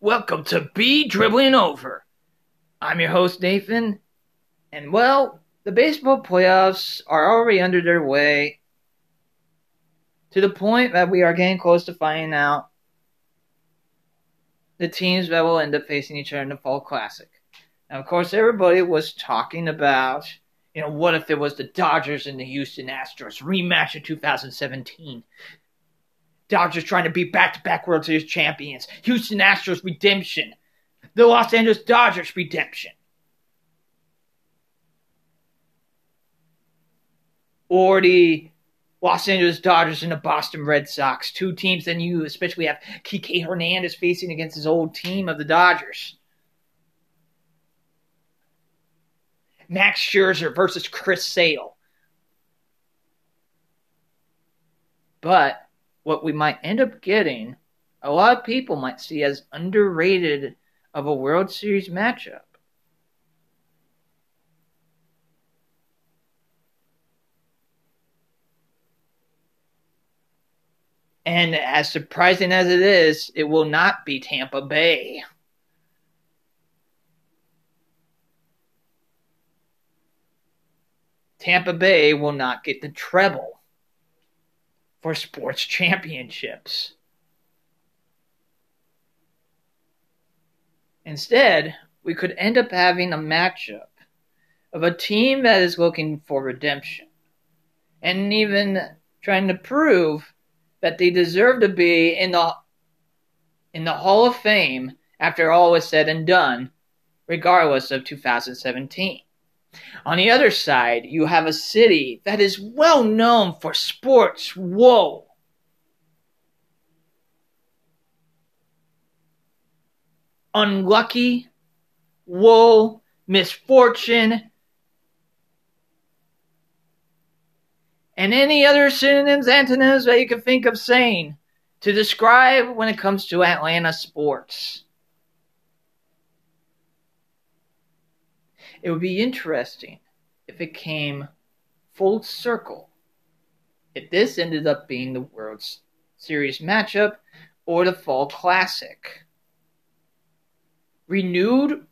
Welcome to Be Dribbling Over. I'm your host, Nathan, and well, the baseball playoffs are already under their way to the point that we are getting close to finding out the teams that will end up facing each other in the Fall Classic. Now, of course, everybody was talking about, you know, what if it was the Dodgers and the Houston Astros rematch in 2017? Dodgers trying to be back to back World Series champions. Houston Astros redemption. The Los Angeles Dodgers redemption. Or the Los Angeles Dodgers and the Boston Red Sox. Two teams that you especially have Kike Hernandez facing against his old team of the Dodgers. Max Scherzer versus Chris Sale. But what we might end up getting, a lot of people might see as underrated of a World Series matchup. And as surprising as it is, it will not be Tampa Bay. Tampa Bay will not get the treble for sports championships. Instead, we could end up having a matchup of a team that is looking for redemption and even trying to prove that they deserve to be in the in the Hall of Fame after all is said and done, regardless of 2017. On the other side, you have a city that is well known for sports woe. Unlucky, woe, misfortune, and any other synonyms, antonyms that you can think of saying to describe when it comes to Atlanta sports. It would be interesting if it came full circle. If this ended up being the World Series matchup or the Fall Classic. Renewed,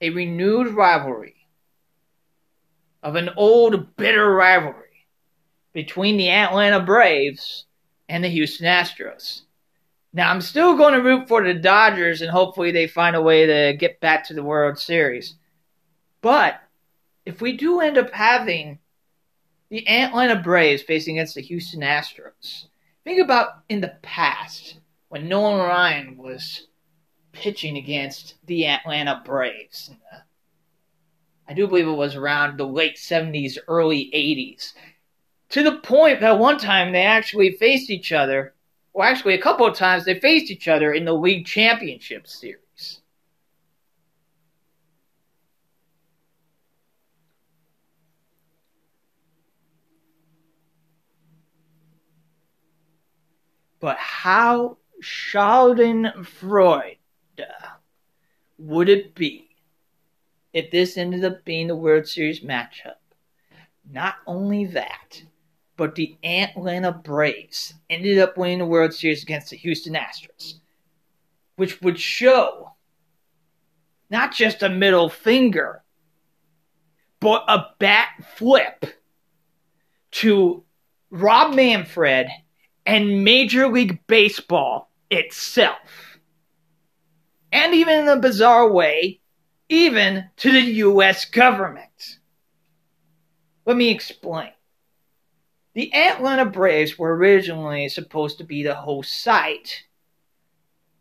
a renewed rivalry of an old bitter rivalry between the Atlanta Braves and the Houston Astros. Now, I'm still going to root for the Dodgers and hopefully they find a way to get back to the World Series. But if we do end up having the Atlanta Braves facing against the Houston Astros, think about in the past when Nolan Ryan was pitching against the Atlanta Braves. I do believe it was around the late 70s, early 80s. To the point that one time they actually faced each other, or actually a couple of times they faced each other in the league championship series. But how Schadenfreude would it be if this ended up being the World Series matchup? Not only that, but the Atlanta Braves ended up winning the World Series against the Houston Astros, which would show not just a middle finger, but a bat flip to Rob Manfred and Major League Baseball itself. And even in a bizarre way, even to the US government. Let me explain. The Atlanta Braves were originally supposed to be the host site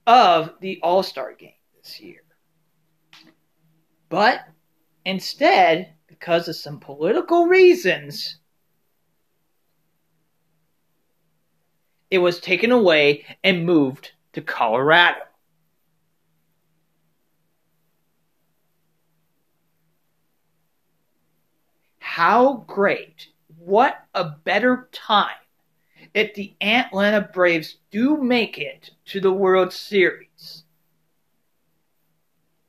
of the All Star game this year. But instead, because of some political reasons, it was taken away and moved to Colorado. How great, what a better time if the Atlanta Braves do make it to the World Series.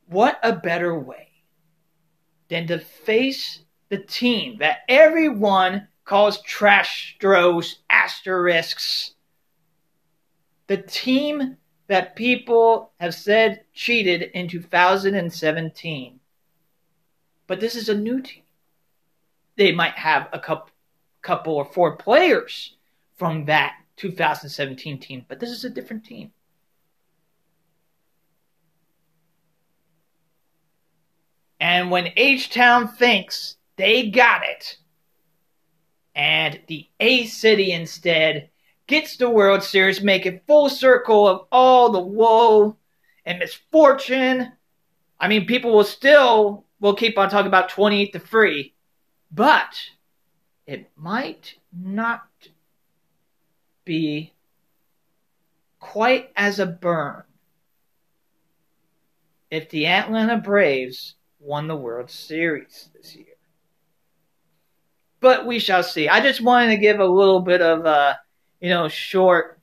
What a better way than to face the team that everyone calls Trashtros, asterisks, the team that people have said cheated in 2017. But this is a new team. They might have a couple, couple or four players from that 2017 team, but this is a different team. And when H Town thinks they got it, and the A City instead gets the World Series, make making full circle of all the woe and misfortune. I mean, people will still will keep on talking about 28 to 3, but it might not be quite as a burn if the Atlanta Braves won the World Series this year. But we shall see. I just wanted to give a little bit of a, you know, short,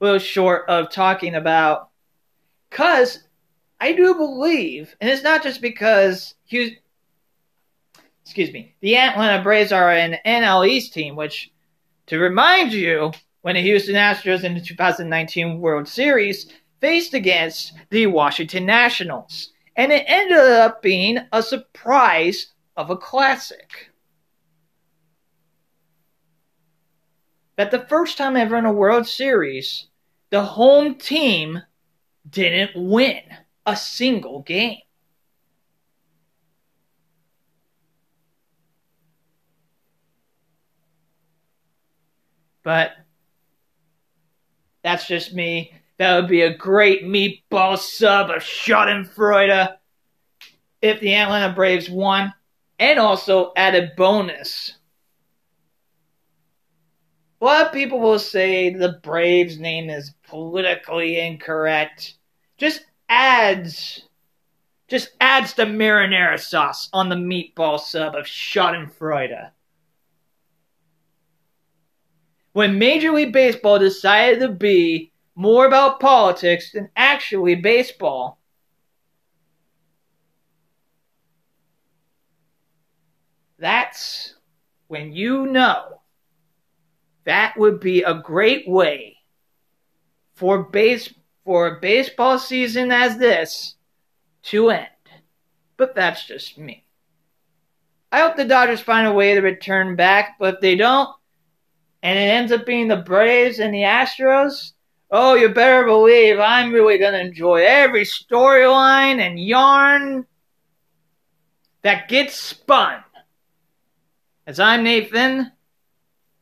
little short of talking about, because I do believe, and it's not just because Hughes, excuse me, the Atlanta Braves are an NL East team, which, to remind you, when the Houston Astros in the 2019 World Series faced against the Washington Nationals. And it ended up being a surprise of a classic. That the first time ever in a World Series, the home team didn't win a single game. But that's just me. That would be a great meatball sub of Schadenfreude if the Atlanta Braves won, and also added bonus. A lot of people will say the Braves name is politically incorrect. Just adds just adds the marinara sauce on the meatball sub of Schadenfreude. When Major League Baseball decided to be more about politics than actually baseball, that's when you know that would be a great way for base for a baseball season as this to end. But that's just me. I hope the Dodgers find a way to return back, but if they don't, and it ends up being the Braves and the Astros, oh, you better believe I'm really going to enjoy every storyline and yarn that gets spun. As I'm Nathan,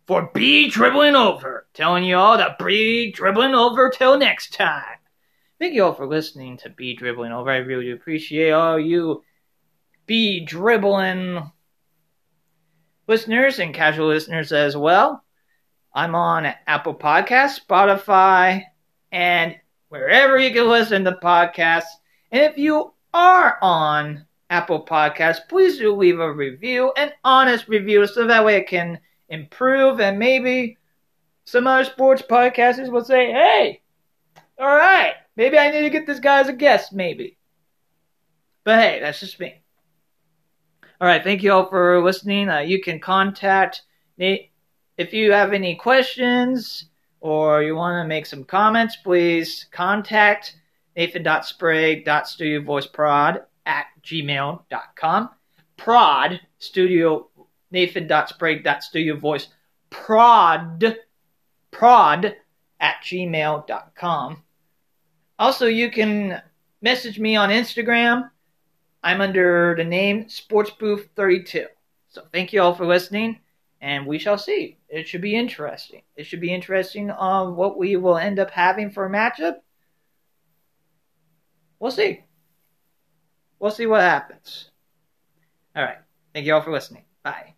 for Be dribbling over, telling you all to be dribbling over till next time. Thank you all for listening to Be Dribbling Over. I really appreciate all you Be Dribbling listeners and casual listeners as well. I'm on Apple Podcasts, Spotify, and wherever you can listen to podcasts. And if you are on Apple Podcasts, please do leave a review, an honest review, so that way it can improve and maybe some other sports podcasters will say, hey, all right, maybe I need to get this guy as a guest, maybe. But hey, that's just me. All right, thank you all for listening. Uh, you can contact Nate if you have any questions or you want to make some comments. Please contact nathan.sprague.studiovoiceprod at gmail.com. Prod studio nathan.sprague.studiovoice prod prod at gmail.com. Also, you can message me on Instagram. I'm under the name SportsBooth32. So thank you all for listening, and we shall see. It should be interesting. It should be interesting on what we will end up having for a matchup. We'll see. We'll see what happens. All right. Thank you all for listening. Bye.